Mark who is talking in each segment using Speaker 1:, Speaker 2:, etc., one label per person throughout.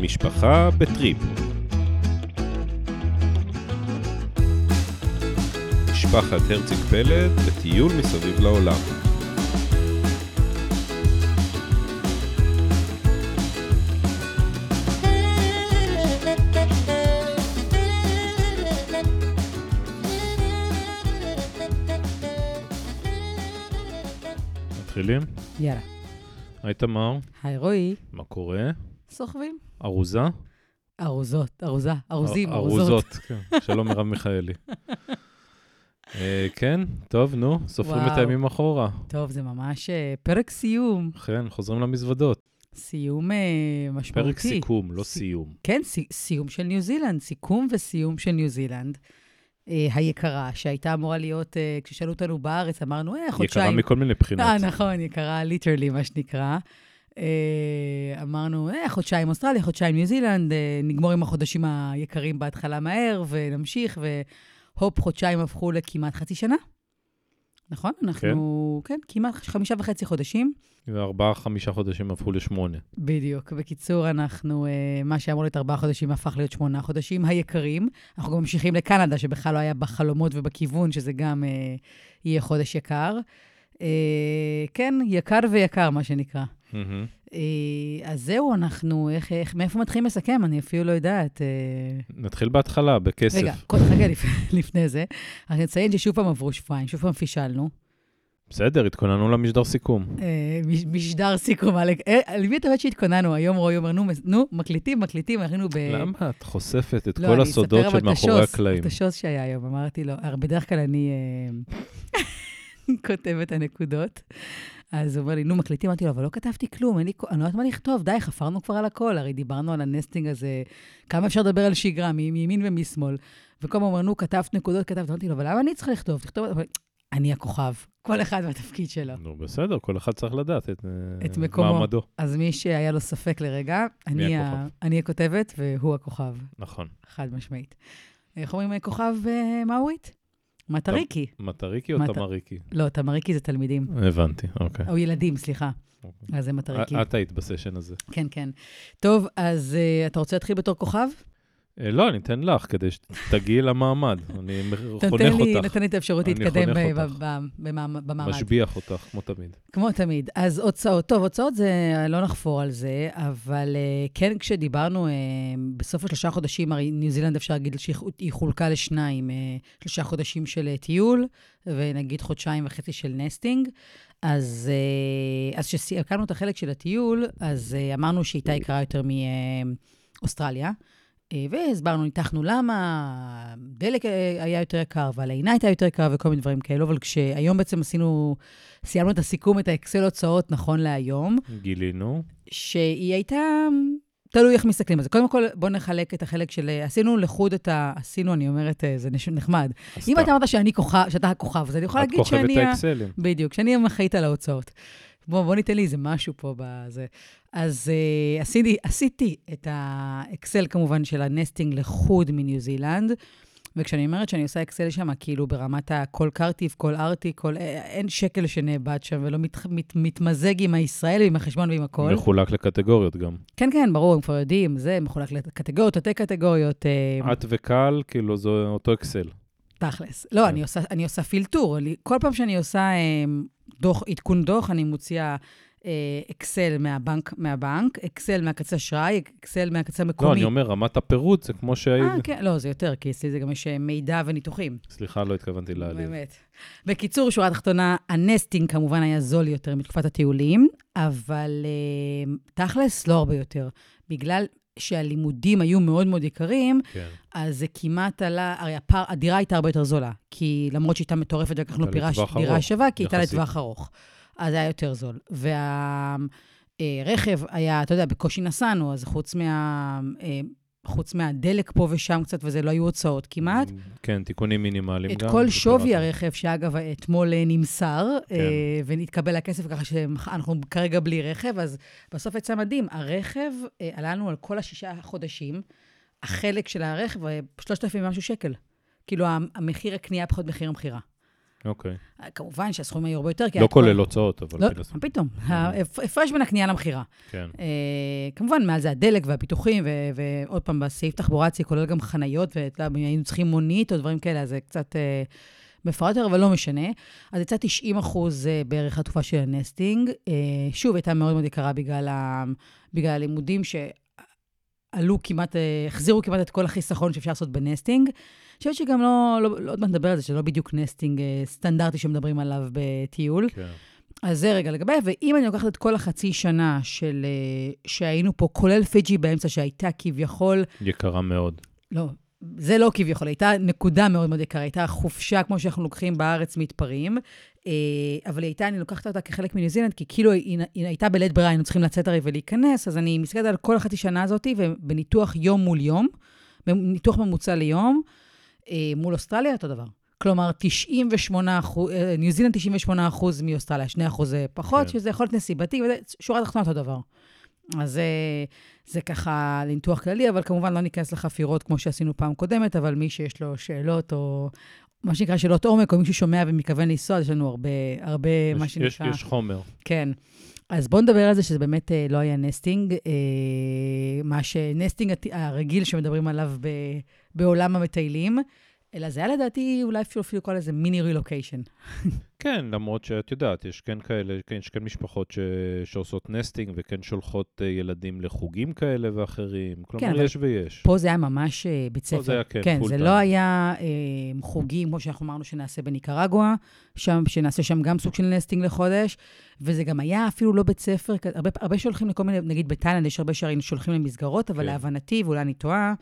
Speaker 1: משפחה בטריפ. משפחת הרציג פלד בטיול מסביב לעולם. מתחילים?
Speaker 2: יאללה.
Speaker 1: היי תמר,
Speaker 2: היי רועי,
Speaker 1: מה קורה?
Speaker 2: סוחבים.
Speaker 1: ארוזה?
Speaker 2: ארוזות, ארוזה, ארוזים,
Speaker 1: אר-
Speaker 2: ארוזות.
Speaker 1: כן. שלום מרב מיכאלי. אה, כן, טוב, נו, סופרים את. הימים אחורה.
Speaker 2: טוב, זה ממש אה, פרק סיום.
Speaker 1: כן, חוזרים למזוודות.
Speaker 2: סיום אה, משמעותי.
Speaker 1: פרק סיכום, לא
Speaker 2: סי-
Speaker 1: סיום.
Speaker 2: כן, סי- סיום של ניו זילנד, סיכום וסיום של ניו זילנד. היקרה, שהייתה אמורה להיות, כששאלו אותנו בארץ, אמרנו, אה,
Speaker 1: יקרה
Speaker 2: חודשיים.
Speaker 1: מכל מיני בחינות.
Speaker 2: אה, נכון, יקרה ליטרלי, מה שנקרא. אה, אמרנו, אה, חודשיים אוסטרליה, חודשיים ניו זילנד, אה, נגמור עם החודשים היקרים בהתחלה מהר, ונמשיך, והופ, חודשיים הפכו לכמעט חצי שנה. נכון? אנחנו, כן, כמעט חמישה וחצי חודשים.
Speaker 1: וארבעה, חמישה חודשים הפכו לשמונה.
Speaker 2: בדיוק. בקיצור, אנחנו, אה, מה שאמור להיות ארבעה חודשים הפך להיות שמונה חודשים היקרים. אנחנו גם ממשיכים לקנדה, שבכלל לא היה בחלומות ובכיוון, שזה גם אה, יהיה חודש יקר. אה, כן, יקר ויקר, מה שנקרא. אה, אז זהו, אנחנו, איך, איך, מאיפה מתחילים לסכם? אני אפילו לא יודעת. אה...
Speaker 1: נתחיל בהתחלה, בכסף.
Speaker 2: רגע, קודם, רגע, לפ, לפני זה, אני אציין ששוב פעם עברו שבועיים, שוב פעם פישלנו.
Speaker 1: בסדר, התכוננו למשדר סיכום.
Speaker 2: אה, מש- משדר סיכום, אלק. אה, על מי אתה יודעת שהתכוננו? היום רועי אומר, נו, מקליטים, מקליטים, היינו ב...
Speaker 1: למה את חושפת את
Speaker 2: לא,
Speaker 1: כל הסודות של מאחורי הקלעים?
Speaker 2: את השוס שהיה היום, אמרתי לו, בדרך כלל אני כותבת הנקודות. אז הוא אומר לי, נו, מקליטים? אמרתי לו, אבל לא כתבתי כלום, אני לא יודעת מה לכתוב, די, חפרנו כבר על הכל, הרי דיברנו על ה nesting הזה, כמה אפשר לדבר על שגרה, מימין ומשמאל. וכל הזמן הוא אומר, נו, כתבת נקודות, כתבת, אמרתי לו, אבל למה אני צריכה לכתוב? תכתוב, אני הכוכב, כל אחד והתפקיד שלו.
Speaker 1: נו, בסדר, כל אחד צריך לדעת את, אה,
Speaker 2: את מקומו.
Speaker 1: מעמדו.
Speaker 2: אז מי שהיה לו ספק לרגע, אני, ה-? אני הכותבת והוא הכוכב,
Speaker 1: נכון.
Speaker 2: חד משמעית. איך אומרים אה, כוכב אה, מאווית? מטריקי.
Speaker 1: מטריקי או תמריקי?
Speaker 2: לא, תמריקי זה תלמידים.
Speaker 1: הבנתי, אוקיי.
Speaker 2: או ילדים, סליחה.
Speaker 1: אוקיי.
Speaker 2: אז זה מטריקי.
Speaker 1: את היית בסשן הזה.
Speaker 2: כן, כן. טוב, אז אה, אתה רוצה להתחיל בתור כוכב?
Speaker 1: אה, לא, אני אתן לך כדי שתגיעי למעמד. אני חונך אותך,
Speaker 2: נותן לי את האפשרות להתקדם במעמד.
Speaker 1: משביח אותך, כמו תמיד.
Speaker 2: כמו תמיד. אז הוצאות, טוב, הוצאות זה, לא נחפור על זה, אבל uh, כן, כשדיברנו uh, בסוף השלושה חודשים, הרי ניו זילנד אפשר להגיד שהיא חולקה לשניים, שלושה חודשים של טיול, ונגיד חודשיים וחצי של נסטינג. אז כשהקמנו את החלק של הטיול, אז אמרנו שהייתה יקרה יותר מאוסטרליה. אה, והסברנו, ניתחנו למה, דלק אה, היה יותר יקר, והלינה הייתה יותר יקרה וכל מיני דברים כאלו, אבל כשהיום בעצם עשינו, סיימנו את הסיכום, את האקסל הוצאות נכון להיום,
Speaker 1: גילינו.
Speaker 2: שהיא הייתה, תלוי איך מסתכלים על זה. קודם כל, בואו נחלק את החלק של, עשינו לחוד את ה... עשינו, אני אומרת, אה, זה נחמד. אם
Speaker 1: אתה-
Speaker 2: אמרת שאני כוכב, שאתה הכוכב, אז אני יכולה
Speaker 1: את
Speaker 2: להגיד
Speaker 1: כוכבת
Speaker 2: שאני... ה-
Speaker 1: האקסלים.
Speaker 2: בדיוק, שאני אחראית על ההוצאות. בוא, בוא ניתן לי איזה משהו פה בזה. אז uh, עשיתי, עשיתי את האקסל כמובן של ה nesting לחוד מניו זילנד, וכשאני אומרת שאני עושה אקסל שם, כאילו ברמת הכל קרטיב, כל ארטי, כל... אה, אין שקל שנאבד שם ולא מת, מת, מתמזג עם הישראל ועם החשבון ועם הכל.
Speaker 1: מחולק לקטגוריות גם.
Speaker 2: כן, כן, ברור, הם כבר יודעים, זה מחולק לקטגוריות, תתי קטגוריות. אה,
Speaker 1: את ואקסל, כאילו, זה אותו אקסל.
Speaker 2: תכלס. לא,
Speaker 1: כן.
Speaker 2: אני עושה, אני עושה פילטור. כל פעם שאני עושה אה, דוח, עדכון דוח, אני מוציאה אה, אקסל מהבנק, מהבנק, אקסל מהכרטיס אשראי, אקסל מהקצה המקומי.
Speaker 1: לא, אני אומר, רמת הפירוט זה כמו שהיית...
Speaker 2: אה, כן, לא, זה יותר, כי אצלי זה גם יש אה, מידע וניתוחים.
Speaker 1: סליחה, לא התכוונתי להעליב.
Speaker 2: באמת. בקיצור, שורה תחתונה, ה nesting כמובן היה זול יותר מתקופת הטיולים, אבל אה, תכלס, לא הרבה יותר. בגלל שהלימודים היו מאוד מאוד יקרים,
Speaker 1: כן.
Speaker 2: אז זה כמעט עלה, הרי הפר, הדירה הייתה הרבה יותר זולה, כי למרות שהיא הייתה מטורפת, לקחנו פירה,
Speaker 1: לטווח
Speaker 2: דירה שווה, כי היא הייתה. לטווח ארוך. אז זה היה יותר זול. והרכב היה, אתה יודע, בקושי נסענו, אז חוץ מה... חוץ מהדלק פה ושם קצת, וזה לא היו הוצאות כמעט.
Speaker 1: כן, תיקונים מינימליים
Speaker 2: את
Speaker 1: גם.
Speaker 2: כל שווי. הרכב, שאגב, אתמול אה, נמסר,
Speaker 1: כן.
Speaker 2: אה, ונתקבל הכסף ככה שאנחנו כרגע בלי רכב, אז בסוף יצא מדהים. הרכב, אה, עלה לנו על כל השישה חודשים, החלק של הרכב, אה, 3,000 ומשהו שקל. כאילו, המחיר הקנייה פחות מחיר המכירה.
Speaker 1: אוקיי.
Speaker 2: כמובן שהסכומים היו הרבה יותר, כי...
Speaker 1: לא כולל הוצאות, אבל...
Speaker 2: לא,
Speaker 1: הסתם.
Speaker 2: מה פתאום? ההפרש בין הקנייה למכירה.
Speaker 1: כן.
Speaker 2: אה, כמובן, מעל זה הדלק והפיתוחים, ועוד פעם, בסעיף תחבורה ציבורית כולל גם חניות, ואתה יודע, אם היינו צריכים מונית או דברים כאלה, אז זה קצת אה, מפרט יותר, אבל לא משנה. אז יצא 90 אחוז אה, בערך התקופה של ה nesting. אה, שוב, הייתה מאוד מאוד יקרה בגלל, ה- בגלל הלימודים שעלו כמעט, אה, החזירו כמעט את כל החיסכון שאפשר לעשות ב nesting. אני חושבת שגם לא, לא, לא עוד מעט נדבר על זה, שזה לא בדיוק nesting אה, סטנדרטי שמדברים עליו בטיול.
Speaker 1: כן.
Speaker 2: אז זה רגע לגבי, ואם אני לוקחת את כל החצי שנה של, אה, שהיינו פה, כולל פיג'י באמצע, שהייתה כביכול,
Speaker 1: יקרה מאוד.
Speaker 2: לא, זה לא כביכול, הייתה נקודה מאוד מאוד יקרה, הייתה חופשה כמו שאנחנו לוקחים בארץ מתפרים, אה, אבל היא הייתה, אני לוקחת אותה כחלק מניו זילנד, כי כאילו היא, היא הייתה בלית ברירה, היינו צריכים לצאת הרי ולהיכנס, אז אני מסתכלת על כל החצי שנה הזאת, ובניתוח יום מול יום, ניתוח ממוצע ליום, אה, מול אוסטרליה, אותו דבר. כלומר, 98 אחוז, אה, ניו זילנד 98 אחוז מאוסטרליה, 2 אחוז פחות,
Speaker 1: כן.
Speaker 2: שזה יכול להיות נסיבתי, שורה תחתונה אותו דבר. אז זה, זה ככה לניתוח כללי, אבל כמובן לא ניכנס לחפירות כמו שעשינו פעם קודמת, אבל מי שיש לו שאלות, או מה שנקרא שאלות עומק, או מי ששומע ומתכוון לנסוע, אז יש לנו הרבה, הרבה, מה
Speaker 1: יש-
Speaker 2: שנקרא...
Speaker 1: יש- יש חומר.
Speaker 2: כן. אז בואו נדבר על זה שזה באמת אה, לא היה נסטינג. אה, מה ש nesting הרגיל שמדברים עליו ב, בעולם המטיילים, אלא זה היה לדעתי אולי אפילו אפילו לקרוא לזה מיני רילוקיישן.
Speaker 1: כן, למרות שאת יודעת, יש כן כאלה, כן, יש כן משפחות ש... שעושות nesting וכן שולחות אה, ילדים לחוגים כאלה ואחרים. כלומר,
Speaker 2: אבל
Speaker 1: יש ויש.
Speaker 2: פה זה היה ממש אה, בית ספר.
Speaker 1: זה היה, כן,
Speaker 2: כן, זה
Speaker 1: time.
Speaker 2: לא היה אה, חוגים, כמו שאנחנו אמרנו שנעשה בניקרגואה, שם, שנעשה שם גם סוג של nesting לחודש, וזה גם היה אפילו לא בית ספר, הרבה, הרבה שולחים לכל מיני, נגיד בתאילנד יש הרבה שהיינו שולחים למסגרות, אבל
Speaker 1: כן.
Speaker 2: להבנתי, ואולי אני טועה,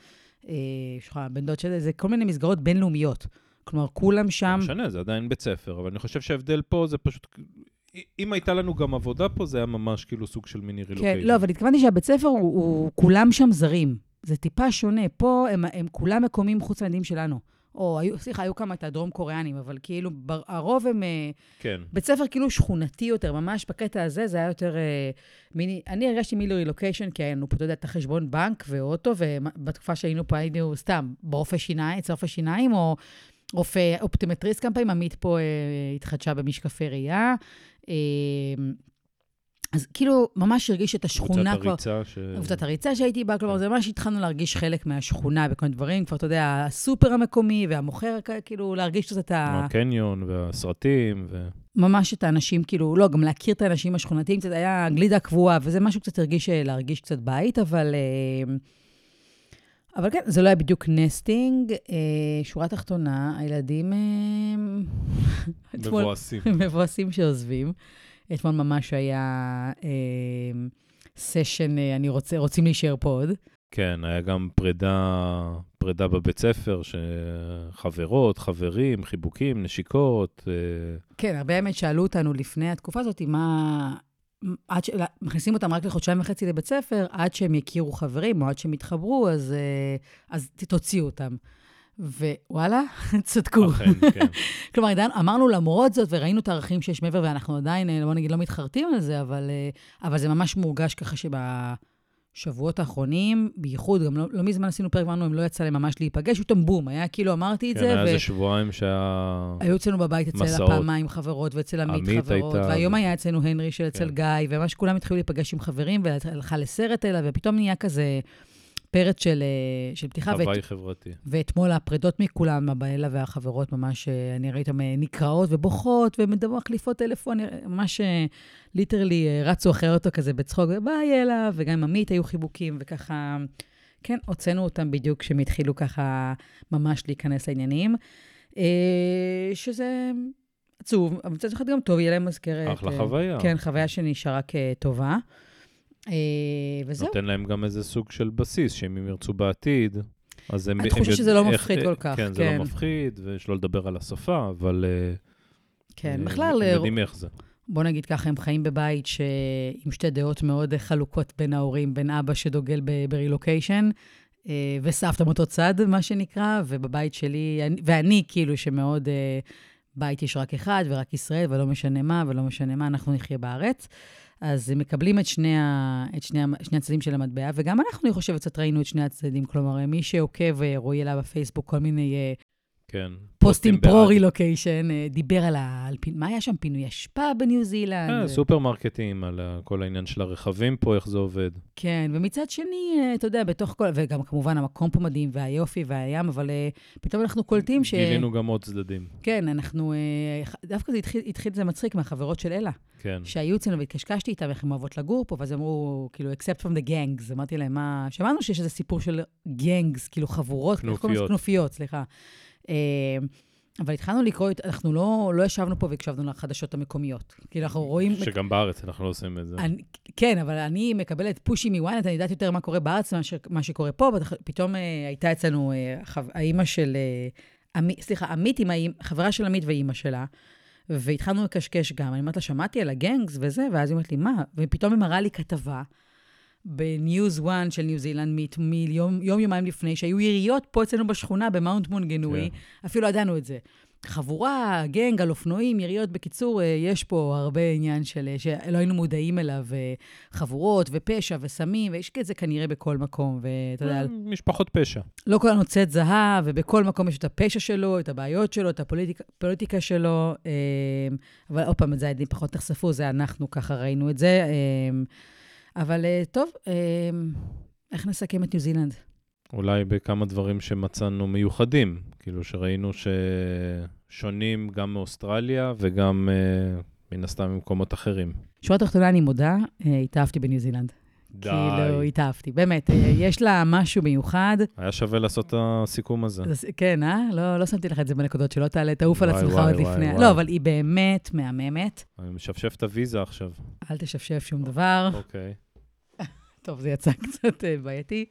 Speaker 2: יש לך בן דוד שלי, זה כל מיני מסגרות בינלאומיות. כלומר, כולם שם,
Speaker 1: לא משנה, זה עדיין בית ספר, אבל אני חושב שההבדל פה זה פשוט... אם הייתה לנו גם עבודה פה, זה היה ממש כאילו סוג של מיני
Speaker 2: כן,
Speaker 1: רילוקיישן.
Speaker 2: לא, אבל התכוונתי שהבית ספר, הוא, הוא, כולם שם זרים. זה טיפה שונה. פה הם, הם כולם מקומיים חוץ מהילדים שלנו. או, היו, סליחה, היו כמה את הדרום קוריאנים, אבל כאילו, בר, הרוב הם... אה,
Speaker 1: כן.
Speaker 2: בית ספר כאילו שכונתי יותר, ממש בקטע הזה, זה היה יותר אה, מיני... אני הרגשתי מיני רילוקיישן, כי היה לנו פה, אתה יודע, את החשבון בנק ואוטו, ובתקופה שהיינו פה היינו סתם ברופא שיניים, אצל רופא שיניים, או רופא אופטומטריסט כמה פעמים, עמית פה אה, התחדשה במשקפי ראייה. אה, אז כאילו, ממש הרגיש את השכונה
Speaker 1: קבוצת
Speaker 2: כבר...
Speaker 1: הריצה ש...
Speaker 2: קבוצת הריצה שהייתי בה, כלומר,
Speaker 1: כן.
Speaker 2: זה ממש התחלנו להרגיש חלק מהשכונה בכל מיני דברים, כבר, אתה יודע, הסופר המקומי והמוכר, כאילו, להרגיש קצת את ה...
Speaker 1: הקניון והסרטים, ו...
Speaker 2: ממש את האנשים, כאילו, לא, גם להכיר את האנשים השכונתיים, קצת היה גלידה קבועה, וזה משהו קצת הרגיש, אה, להרגיש קצת בית, אבל... אה, אבל כן, זה לא היה בדיוק נסטינג. אה, שורה תחתונה, הילדים...
Speaker 1: מבואסים.
Speaker 2: מבואסים שעוזבים. אתמול ממש היה אה, סשן, אה, אני רוצה, רוצים להישאר פה עוד.
Speaker 1: כן, היה גם פרידה, פרידה בבית ספר, שחברות, חברים, חיבוקים, נשיקות. אה,
Speaker 2: כן, הרבה האמת שאלו אותנו לפני התקופה הזאת, מה... עד ש... מכניסים אותם רק לחודשיים וחצי לבית ספר, עד שהם יכירו חברים או עד שהם יתחברו, אז, אה, אז תוציאו אותם. ווואלה, צדקו.
Speaker 1: אכן, כן.
Speaker 2: כלומר, עדיין אמרנו למרות זאת, וראינו את הערכים שיש מעבר, ואנחנו עדיין, אה, בוא נגיד, לא מתחרטים על זה, אבל, אה, אבל זה ממש מורגש ככה שבשבועות האחרונים, בייחוד, גם לא, לא מזמן עשינו פרק, אמרנו, אם לא יצא להם ממש להיפגש, פתאום בום, היה כאילו, אמרתי את
Speaker 1: כן,
Speaker 2: זה,
Speaker 1: היה
Speaker 2: ו...
Speaker 1: איזה שבועיים שהיה...
Speaker 2: היו אצלנו בבית אצל
Speaker 1: מסעות.
Speaker 2: הפעמיים חברות, ואצל עמית חברות,
Speaker 1: הייתה-
Speaker 2: והיום היה אצלנו הנרי של אצל
Speaker 1: כן.
Speaker 2: גיא, וממש כולם התחילו להיפגש עם חברים, והלכה לסרט אלה, ופתאום נהיה כזה פרץ של, אה, של פתיחה. ואת,
Speaker 1: הוואי חברתי.
Speaker 2: ואתמול הפרידות מכולם, הבעלה והחברות, ממש, אה, אני ראיתי אותן אה, נקרעות ובוכות, ומחליפות טלפון, ממש ליטרלי רצו אחרי אותו כזה בצחוק, וביי אלה, וגם עם עמית היו חיבוקים, וככה, כן, הוצאנו אותם בדיוק כשהם התחילו ככה ממש להיכנס לעניינים. שזה עצוב, אבל מצד אחד גם טוב, יהיה להם מזכרת.
Speaker 1: אחלה חוויה.
Speaker 2: כן, חוויה שנשארה כטובה. אה, וזהו.
Speaker 1: נותן להם גם איזה סוג של בסיס, שאם הם ירצו בעתיד, אז הם... יודע-
Speaker 2: שזה לא מפחיד
Speaker 1: אה,
Speaker 2: כל כך,
Speaker 1: כן, זה
Speaker 2: כן.
Speaker 1: לא מפחיד, ושלא לדבר על השפה, אבל... אה,
Speaker 2: כן, בכלל,
Speaker 1: הם יודעים איך זה.
Speaker 2: בוא נגיד ככה, הם חיים בבית ש... עם שתי דעות מאוד חלוקות בין ההורים, בין אבא שדוגל ברילוקיישן, וסבתא מאותו צד, מה שנקרא, ובבית שלי, אני- ואני כאילו שמאוד, בית יש רק אחד ורק ישראל, ולא משנה מה, ולא משנה מה, אנחנו נחיה בארץ. אז הם מקבלים את שני, ה... את שני. שני הצדדים של המטבע, וגם אנחנו, אני חושבת, קצת ראינו את שני הצדדים. כלומר, מי שעוקב, אה, רועי אלה בפייסבוק, כל מיני אה,
Speaker 1: כן.
Speaker 2: פוסטים. פרו-רילוקיישן, אה, דיבר על ה... על פינ- מה היה שם? פינוי אשפה בניו זילנד.
Speaker 1: אה, סופרמרקטים, על כל העניין של הרכבים פה, איך זה עובד.
Speaker 2: כן, ומצד שני, אה, אתה יודע, בתוך כל... וגם כמובן המקום פה מדהים, והיופי והים, אבל פתאום אנחנו קולטים ש...
Speaker 1: גילינו גם עוד צדדים.
Speaker 2: כן, אנחנו... דווקא זה התחיל, התחיל זה מצחיק מהחברות של אלה,
Speaker 1: כן.
Speaker 2: שהיו אצלנו והתקשקשתי איתם איך הן אוהבות לגור פה, ואז אמרו, כאילו, except from the gangs. אמרתי להם, מה... שמענו שיש איזה סיפור של gangs, כאילו חבורות.
Speaker 1: כנופיות.
Speaker 2: כנופיות, סליחה. אה, אבל התחלנו לקרוא, אנחנו לא, לא ישבנו פה והקשבנו לחדשות המקומיות. כאילו, אנחנו רואים...
Speaker 1: שגם בארץ אנחנו לא עושים את זה.
Speaker 2: אני, כן, אבל אני מקבלת פושים מוויינט, אני יודעת יותר מה קורה בארץ מאשר מה שקורה פה. בטח- פתאום אה, הייתה אצלנו אה, חו- האימא של... אה, עמי, סליחה, עמית עם האימא, חברה של עמית ואימא שלה, והתחלנו לקשקש גם. אני אומרת לה, שמעתי על הגנגס וזה, ואז היא אומרת לי, מה? ופתאום היא מראה לי כתבה בניוז 1 של ניו זילנד, מ- מיום, יום, יומיים לפני, שהיו יריות פה אצלנו בשכונה, במאונט מונגנואי.
Speaker 1: כן.
Speaker 2: אפילו ידענו את זה. חבורה, גנג על אופנועים, יריות. בקיצור, אה, יש פה הרבה עניין של, אה, שלא היינו מודעים אליו, אה, חבורות ופשע וסמים, ויש את זה כנראה בכל מקום, ואתה יודע,
Speaker 1: משפחות פשע.
Speaker 2: לא כולנו צאת זהב, ובכל מקום יש את הפשע שלו, את הבעיות שלו, את הפוליטיקה, שלו. אבל עוד פעם, את זה הילדים פחות נחשפו, זה אנחנו ככה ראינו את זה. אבל אה, טוב, אה, איך נסכם את ניו זילנד?
Speaker 1: אולי בכמה דברים שמצאנו מיוחדים, כאילו שראינו ששונים גם מאוסטרליה וגם אה, מן הסתם ממקומות אחרים.
Speaker 2: שורה תחתונה, אני מודה, אה, התאהבתי בניו זילנד.
Speaker 1: די.
Speaker 2: כאילו, התאהבתי, באמת. יש לה משהו מיוחד.
Speaker 1: היה שווה לעשות את הסיכום הזה.
Speaker 2: כן, אה? לא, לא שמתי לך את זה בנקודות, שלא תעלה, תעוף על עצמך עוד לפני. לא, אבל היא באמת מהממת.
Speaker 1: אני משפשף את הוויזה עכשיו.
Speaker 2: אל תשפשף שום דבר.
Speaker 1: אוקיי.
Speaker 2: טוב, זה יצא קצת אה, בעייתי.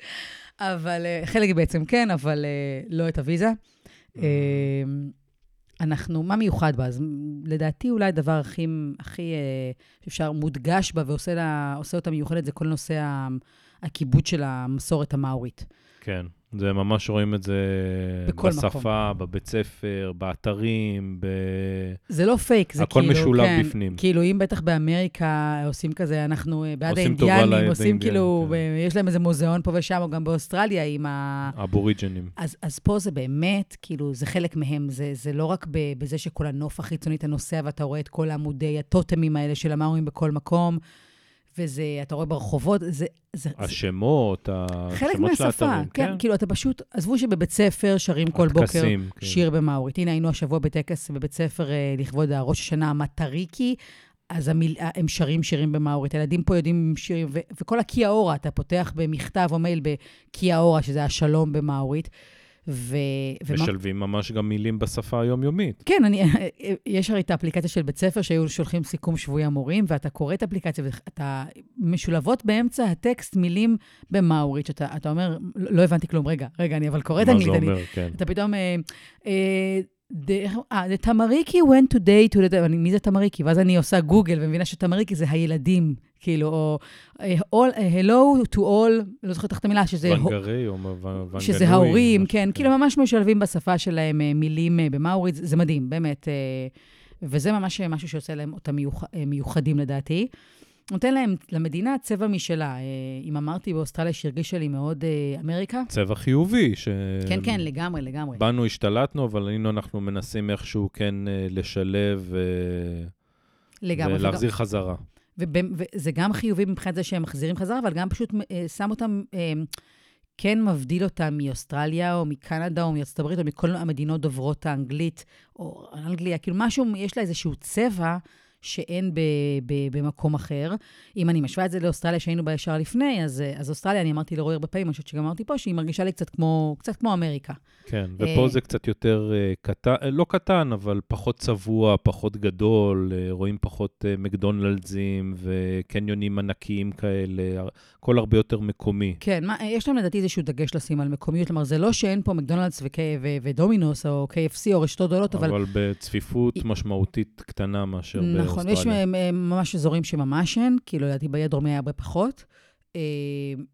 Speaker 2: אבל אה, חלק בעצם כן, אבל אה, לא את הוויזה. אה, אנחנו, מה מיוחד בה? אז לדעתי אולי הדבר הכי, הכי שאפשר, מודגש בה ועושה לה, אותה מיוחדת, זה כל נושא הכיבוד של המסורת המאורית.
Speaker 1: כן, זה ממש רואים את זה
Speaker 2: בכל
Speaker 1: בשפה, בבית ספר, באתרים, ב...
Speaker 2: זה לא פייק, זה
Speaker 1: הכל
Speaker 2: כאילו,
Speaker 1: משולב
Speaker 2: כן,
Speaker 1: בפנים.
Speaker 2: כאילו, אם בטח באמריקה עושים כזה, אנחנו אה, בעד האינדיאנים, עושים
Speaker 1: באינדיאן,
Speaker 2: כאילו,
Speaker 1: כן.
Speaker 2: ב- יש להם איזה מוזיאון פה ושם, או גם באוסטרליה עם ה...
Speaker 1: אבוריג'נים.
Speaker 2: אז, אז פה זה באמת, כאילו, זה חלק מהם, זה, זה לא רק בזה שכל הנוף החיצוני, אתה נוסע ואתה רואה את כל עמודי הטוטמים האלה של המאורים בכל מקום, וזה, אתה רואה ברחובות, זה... זה,
Speaker 1: השמות,
Speaker 2: חלק
Speaker 1: השמות של
Speaker 2: מהשפה,
Speaker 1: האתרים,
Speaker 2: כן, כאילו, אתה פשוט, עזבו שבבית ספר שרים כל בוקר
Speaker 1: הטקסים, כן.
Speaker 2: שיר במאורית. הנה, היינו השבוע בטקס בבית ספר אה, לכבוד הראש השנה המטריקי, אז המיל... הם שרים שירים במאורית. הילדים פה יודעים שירים, ו... וכל הקיה אורה, אתה פותח במכתב או מייל בקיה אורה, שזה השלום במאורית. ו... ומה-
Speaker 1: משלבים ממש גם מילים בשפה היומיומית.
Speaker 2: כן, אני, יש הרי את האפליקציה של בית ספר שהיו שולחים סיכום שבועי המורים, ואתה קורא את האפליקציה ואתה משולבות באמצע הטקסט מילים במאורית, שאתה אתה אומר, לא לא הבנתי כלום, רגע, רגע, אני אבל קוראת
Speaker 1: מה
Speaker 2: אנגלית,
Speaker 1: זה
Speaker 2: אני,
Speaker 1: אומר, כן.
Speaker 2: אתה פתאום... אה, אה, אה, the תמריקי went today to the... מי זה תמריקי? ואז אני עושה גוגל ומבינה שתמריקי זה הילדים, כאילו, או אה, all, אה, hello to all, לא זוכרת איך את המילה, שזה...
Speaker 1: ונגרי או ונגנוי.
Speaker 2: שזה ההורים, כן, כאילו ממש משלבים בשפה שלהם אה, מילים במאורית, זה מדהים, באמת. וזה ממש משהו שעושה להם אותם מיוח, מיוחדים לדעתי. נותן להם, למדינה, צבע משלה. אה, אם אמרתי באוסטרליה שהרגישה לי מאוד אה, אמריקה,
Speaker 1: צבע חיובי, ש...
Speaker 2: כן, כן, לגמרי, לגמרי.
Speaker 1: באנו, השתלטנו, אבל היינו, אנחנו מנסים איכשהו כן אה, לשלב
Speaker 2: לגמרי.
Speaker 1: ולהחזיר חזרה.
Speaker 2: ובמ- וזה גם חיובי מבחינת זה שהם מחזירים חזרה, אבל גם פשוט שם אותם, כן מבדיל אותם מאוסטרליה, או מקנדה, או מארצות הברית, או מכל המדינות דוברות האנגלית, או אנגליה, כאילו משהו, יש לה איזשהו צבע שאין ב, ב, במקום אחר. אם אני משווה את זה לאוסטרליה שהיינו בה ישר לפני, אז, אה, אז אוסטרליה, אני אמרתי לרועי הרבה פעמים, אני חושבת שגם אמרתי פה, שהיא מרגישה לי קצת כמו, קצת כמו אמריקה.
Speaker 1: כן, ופה
Speaker 2: אה,
Speaker 1: זה קצת יותר אה, קטן, לא קטן, אבל פחות צבוע, פחות גדול, רואים פחות מקדונלדסים וקניונים ענקיים כאלה, הכל הרבה יותר מקומי.
Speaker 2: כן, מה, יש להם לדעתי איזשהו דגש לשים על מקומיות, כלומר, זה לא שאין פה מקדונלדס ו- ודומינוס או KFC או רשתות גדולות, אבל...
Speaker 1: אבל בצפיפות משמעותית קטנה מאשר
Speaker 2: נכון, יש. מ- מ- ממש אזורים שממש אין, כאילו, לדעתי באי הדרומי היה הרבה פחות. אה,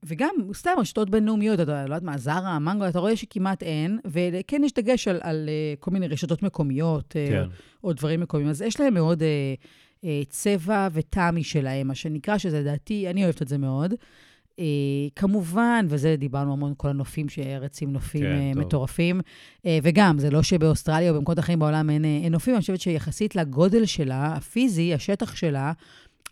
Speaker 2: וגם, סתם, רשתות בינלאומיות, אתה לא יודעת מה, זרה, מנגו, אתה רואה שכמעט אין, וכן יש דגש על, על אה, כל מיני רשתות מקומיות, אה,
Speaker 1: כן.
Speaker 2: או דברים מקומיים. אז יש להם מאוד צבע וטעם משלהם, מה שנקרא, שזה לדעתי, אני אוהבת את זה מאוד. אה, כמובן, וזה דיברנו המון, כל הנופים שרצים נופים
Speaker 1: כן,
Speaker 2: אה,
Speaker 1: טוב.
Speaker 2: מטורפים. אה, וגם, זה לא שבאוסטרליה או במקומות אחרים בעולם אין, אין נופים, אני חושבת שיחסית לגודל שלה, הפיזי, השטח שלה,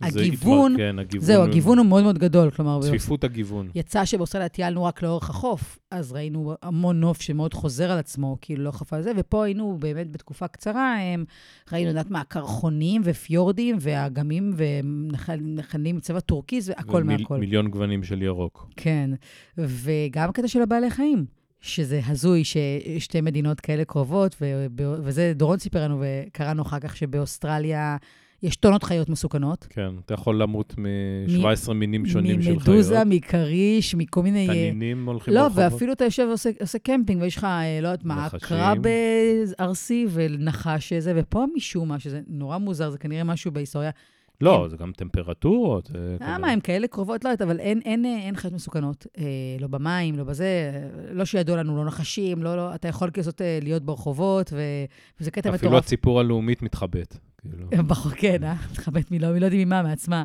Speaker 2: הגיוון,
Speaker 1: כבר, כן, הגיוון.
Speaker 2: זהו, הגיוון הוא מאוד מאוד גדול. כלומר,
Speaker 1: צפיפות הגיוון.
Speaker 2: יצא שבאוסטרליה טיילנו רק לאורך החוף, אז ראינו המון נוף שמאוד חוזר על עצמו, כאילו לא חפה על זה, ופה היינו באמת בתקופה קצרה, הם, ראינו, יודעת מה, קרחונים ופיורדים ואגמים ונחלים מצבע טורקיז והכל
Speaker 1: ומיל-
Speaker 2: מהכל.
Speaker 1: מיליון גוונים של ירוק.
Speaker 2: כן, וגם הקטע של הבעלי חיים, שזה הזוי ששתי מדינות כאלה קרובות, ו- וזה דורון סיפר לנו וקראנו אחר כך שבאוסטרליה יש טונות חיות מסוכנות.
Speaker 1: כן, אתה יכול למות מ-17 מינים שונים של חיות.
Speaker 2: ממדוזה, מכריש, מכל מיני...
Speaker 1: תנינים הולכים
Speaker 2: לא,
Speaker 1: ברחובות.
Speaker 2: ואפילו אתה יושב ועושה עושה קמפינג, ויש לך, אה, לא יודעת מה. קרב ארסי ונחש איזה, ופה משום מה, שזה נורא מוזר, זה כנראה משהו בהיסטוריה.
Speaker 1: לא, זה גם טמפרטורות.
Speaker 2: למה,
Speaker 1: כנראה-
Speaker 2: הן כאלה קרובות? לא יודעת, אבל אין, אין, אה, אין חיות מסוכנות. אה, לא במים, לא בזה, אה, לא שידוע לנו, לא נחשים, לא, לא, אתה יכול אה, להיות ברחובות, ו, וזה קטע
Speaker 1: אפילו
Speaker 2: מטורף.
Speaker 1: הציפור הלאומית מתחבאת. כאילו.
Speaker 2: בחור, כן, אה? מתחבאת מלא, מי לא יודעים ממה, מעצמה.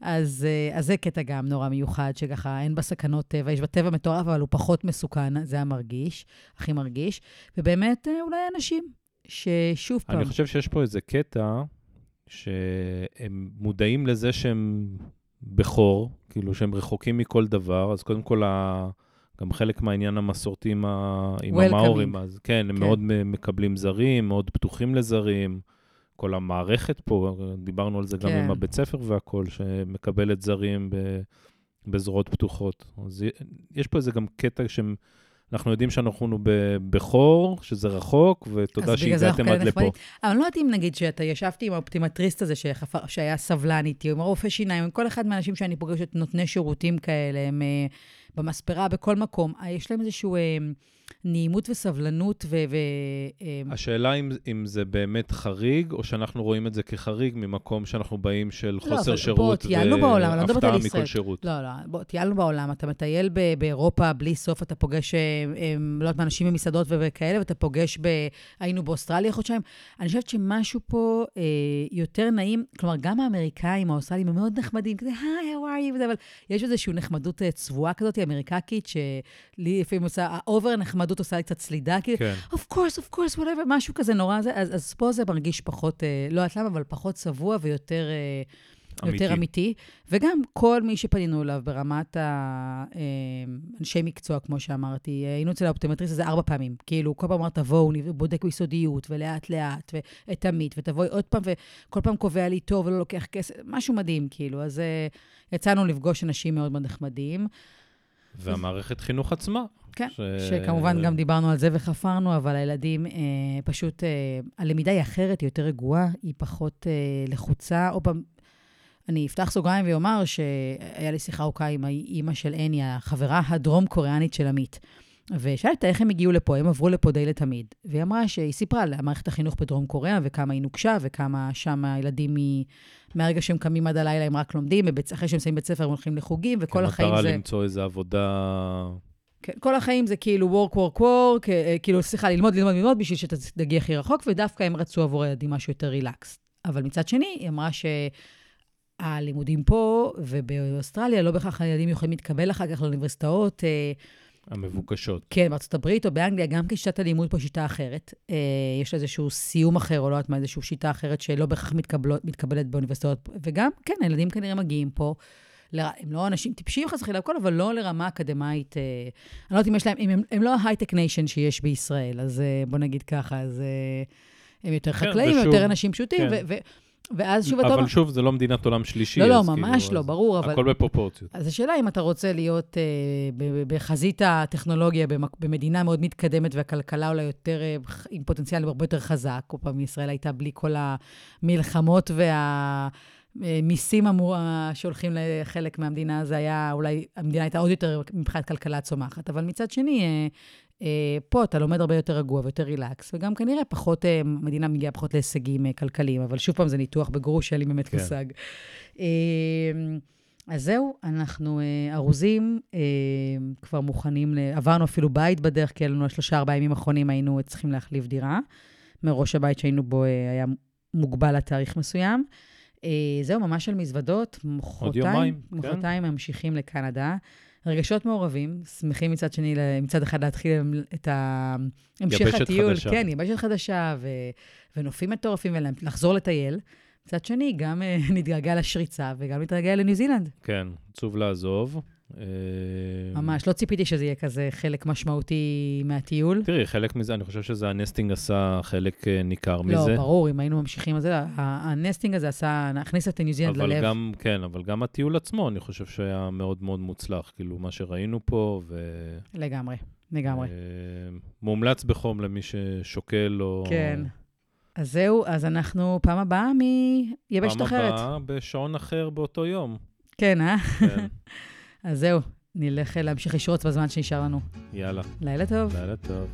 Speaker 2: אז, אה, אז זה קטע גם נורא מיוחד, שככה אין בה סכנות טבע, יש בה טבע מטורף, אבל הוא פחות מסוכן, זה המרגיש, הכי מרגיש. ובאמת, אה, אולי אנשים, ששוב פעם,
Speaker 1: אני חושב שיש פה איזה קטע שהם מודעים לזה שהם בכור, כאילו שהם רחוקים מכל דבר, אז קודם כל, ה... גם חלק מהעניין המסורתי עם, ה... עם. המאורים, אז כן, הם
Speaker 2: כן.
Speaker 1: מאוד מקבלים זרים, מאוד פתוחים לזרים. כל המערכת פה, דיברנו על זה גם
Speaker 2: כן.
Speaker 1: עם הבית ספר והכול, שמקבלת זרים ב... בזרועות פתוחות. אז יש פה איזה גם קטע שהם... אנחנו יודעים שאנחנו ב- בכור, שזה רחוק, ותודה שהגעתם עד לפה.
Speaker 2: אבל אני לא יודעת אם נגיד שאתה ישבתי עם האופטימטריסט הזה שחפר, שהיה סבלן איתי, עם הרופא שיניים, עם כל אחד מהאנשים שאני פוגשת, נותני שירותים כאלה, הם אה, במספרה, בכל מקום. אה, יש להם איזושהי אה, נעימות וסבלנות ו... ו אה,
Speaker 1: השאלה אם, אם זה באמת חריג, או שאנחנו רואים את זה כחריג ממקום שאנחנו באים של
Speaker 2: לא,
Speaker 1: חוסר שירות
Speaker 2: לא
Speaker 1: והפתעה
Speaker 2: ישראל.
Speaker 1: מכל שירות.
Speaker 2: לא, לא, בוא, טיילנו בעולם, אתה מטייל ב- באירופה בלי סוף, אתה פוגש, אה, אה, לא יודעת מה, אנשים במסעדות וכאלה, ואתה פוגש ב... היינו באוסטרליה חודשיים. אני חושבת שמשהו פה אה, יותר נעים, כלומר, גם האמריקאים, האוסטרלים, הם מאוד נחמדים, כזה, היי, how are you, אבל יש איזושהי נחמדות אה, צבועה כזאת, אמריקאית, שלי לפעמים עושה, ה over נחמדות עושה לי קצת סלידה, כאילו,
Speaker 1: כן.
Speaker 2: of course, of course, whatever, משהו כזה נורא זה, אז, אז פה זה מרגיש פחות, אה, לא יודעת למה, אבל פחות צבוע ויותר... אה,
Speaker 1: אמיתי.
Speaker 2: יותר אמיתי. וגם כל מי שפנינו אליו ברמת האנשי מקצוע, כמו שאמרתי, היינו אצל האופטומטריסט הזה ארבע פעמים. כאילו, כל פעם אמר, תבואו, בודק ביסודיות, ולאט-לאט, ואת עמית, ותבואי עוד פעם, וכל פעם קובע לי טוב ולא לוקח כסף, משהו מדהים, כאילו. אז אה, יצאנו לפגוש אנשים מאוד מאוד נחמדים.
Speaker 1: והמערכת חינוך עצמה.
Speaker 2: כן,
Speaker 1: ש-
Speaker 2: שכמובן גם דיברנו על זה וחפרנו, אבל הילדים, אה, פשוט, אה, הלמידה היא אחרת, היא יותר רגועה, היא פחות אה, לחוצה. עוד פעם, אני אפתח סוגריים ואומר שהיה לי שיחה ארוכה עם האימא של אני, החברה הדרום-קוריאנית של עמית. ושאלתי אותה איך הם הגיעו לפה, הם עברו לפה די לתמיד. והיא אמרה שהיא סיפרה על מערכת החינוך בדרום קוריאה, וכמה היא נוקשה, וכמה שם הילדים, מ... מהרגע שהם קמים עד הלילה הם רק לומדים, ובית... אחרי שהם מסיימים בית ספר הם הולכים לחוגים, וכל החיים
Speaker 1: כמטרה
Speaker 2: זה...
Speaker 1: למצוא איזו עבודה...
Speaker 2: כן, כל החיים זה כאילו work, work, work, אה, כאילו, סליחה, ללמוד, ללמוד, ללמוד, בשביל שתגיע הכי רחוק, ודווקא הם רצו עבור הילדים משהו יותר רילקס. אבל מצד שני, היא אמרה שהלימודים פה ובאוסטרליה, לא בהכרח הילדים יכולים להתקבל אחר כך לאוניברסיטאות. אה,
Speaker 1: המבוקשות.
Speaker 2: כן, בארצות הברית או באנגליה, גם כי שיטת הלימוד פה שיטה אחרת. אה, יש לה איזשהו סיום אחר, או לא יודעת מה, איזושהי שיטה אחרת שלא בהכרח מתקבלת באוניברסיטאות. וגם, כן, הילדים כנראה מגיעים פה. ל... הם לא אנשים טיפשים חס וחלילה, הכל, אבל לא לרמה אקדמאית. אה, אני לא יודעת אם יש להם, אם הם, הם לא ה high-tech nation שיש בישראל, אז אה, בוא נגיד ככה, אז אה, הם יותר
Speaker 1: כן,
Speaker 2: חקלאים,
Speaker 1: ושוב,
Speaker 2: יותר אנשים פשוטים,
Speaker 1: כן.
Speaker 2: ו- ואז שוב אתה
Speaker 1: אבל שוב, זה לא מדינת עולם שלישי.
Speaker 2: לא, לא, ממש
Speaker 1: כאילו,
Speaker 2: לא, ברור, אבל...
Speaker 1: הכל בפרופורציות.
Speaker 2: אז השאלה אם אתה רוצה להיות אה, בחזית הטכנולוגיה במדינה מאוד מתקדמת והכלכלה אולי יותר, אה, עם פוטנציאל הרבה יותר חזק. כל פעם ישראל הייתה בלי כל המלחמות והמיסים אמור, שהולכים לחלק מהמדינה, זה היה, אולי המדינה הייתה עוד יותר מבחינת כלכלה צומחת. אבל מצד שני, אה, אה, פה אתה לומד הרבה יותר רגוע ויותר רילקס, וגם כנראה פחות, אה, המדינה מגיעה פחות להישגים אה, כלכליים, אבל שוב פעם, זה ניתוח בגרוש, אין לי באמת
Speaker 1: כן.
Speaker 2: מושג. אה, אז זהו, אנחנו אה, ארוזים, אה, כבר מוכנים. עברנו אפילו בית בדרך, כי היה לנו שלושה, ארבעה ימים האחרונים היינו צריכים להחליף דירה. מראש הבית שהיינו בו אה, היה מוגבל לתאריך מסוים. אה, זהו, ממש על מזוודות.
Speaker 1: עוד יומיים, כן.
Speaker 2: מחרתיים ממשיכים לקנדה. רגשות מעורבים, שמחים מצד שני, מצד אחד להתחיל את המשך
Speaker 1: יבשת
Speaker 2: הטיול.
Speaker 1: חדשה.
Speaker 2: כן, יבשת חדשה, ו, ונופים מטורפים, ולחזור לטייל. מצד שני, גם אה, נתגעגע לשריצה וגם נתגעגע לניו זילנד.
Speaker 1: כן, עצוב לעזוב. אה,
Speaker 2: ממש, לא ציפיתי שזה יהיה כזה חלק משמעותי מהטיול.
Speaker 1: תראי, חלק מזה, אני חושב שזה ה nesting עשה חלק אה, ניכר מזה.
Speaker 2: לא, ברור, אם היינו ממשיכים על זה, ה nesting הזה עשה, הכניס את ניו זילנד ללב.
Speaker 1: גם, כן, אבל גם הטיול עצמו, אני חושב שהיה מאוד מאוד מוצלח. כאילו, מה שראינו פה, ו...
Speaker 2: לגמרי, לגמרי.
Speaker 1: אה, מומלץ בחום למי ששוקל או...
Speaker 2: כן. אז זהו, אז אנחנו פעם הבאה מיבשת אחרת.
Speaker 1: פעם הבאה בשעון אחר באותו יום.
Speaker 2: כן, אה?
Speaker 1: כן,
Speaker 2: אז זהו, נלך להמשיך לשרוץ בזמן שנשאר לנו.
Speaker 1: יאללה,
Speaker 2: לילה טוב.
Speaker 1: לילה טוב.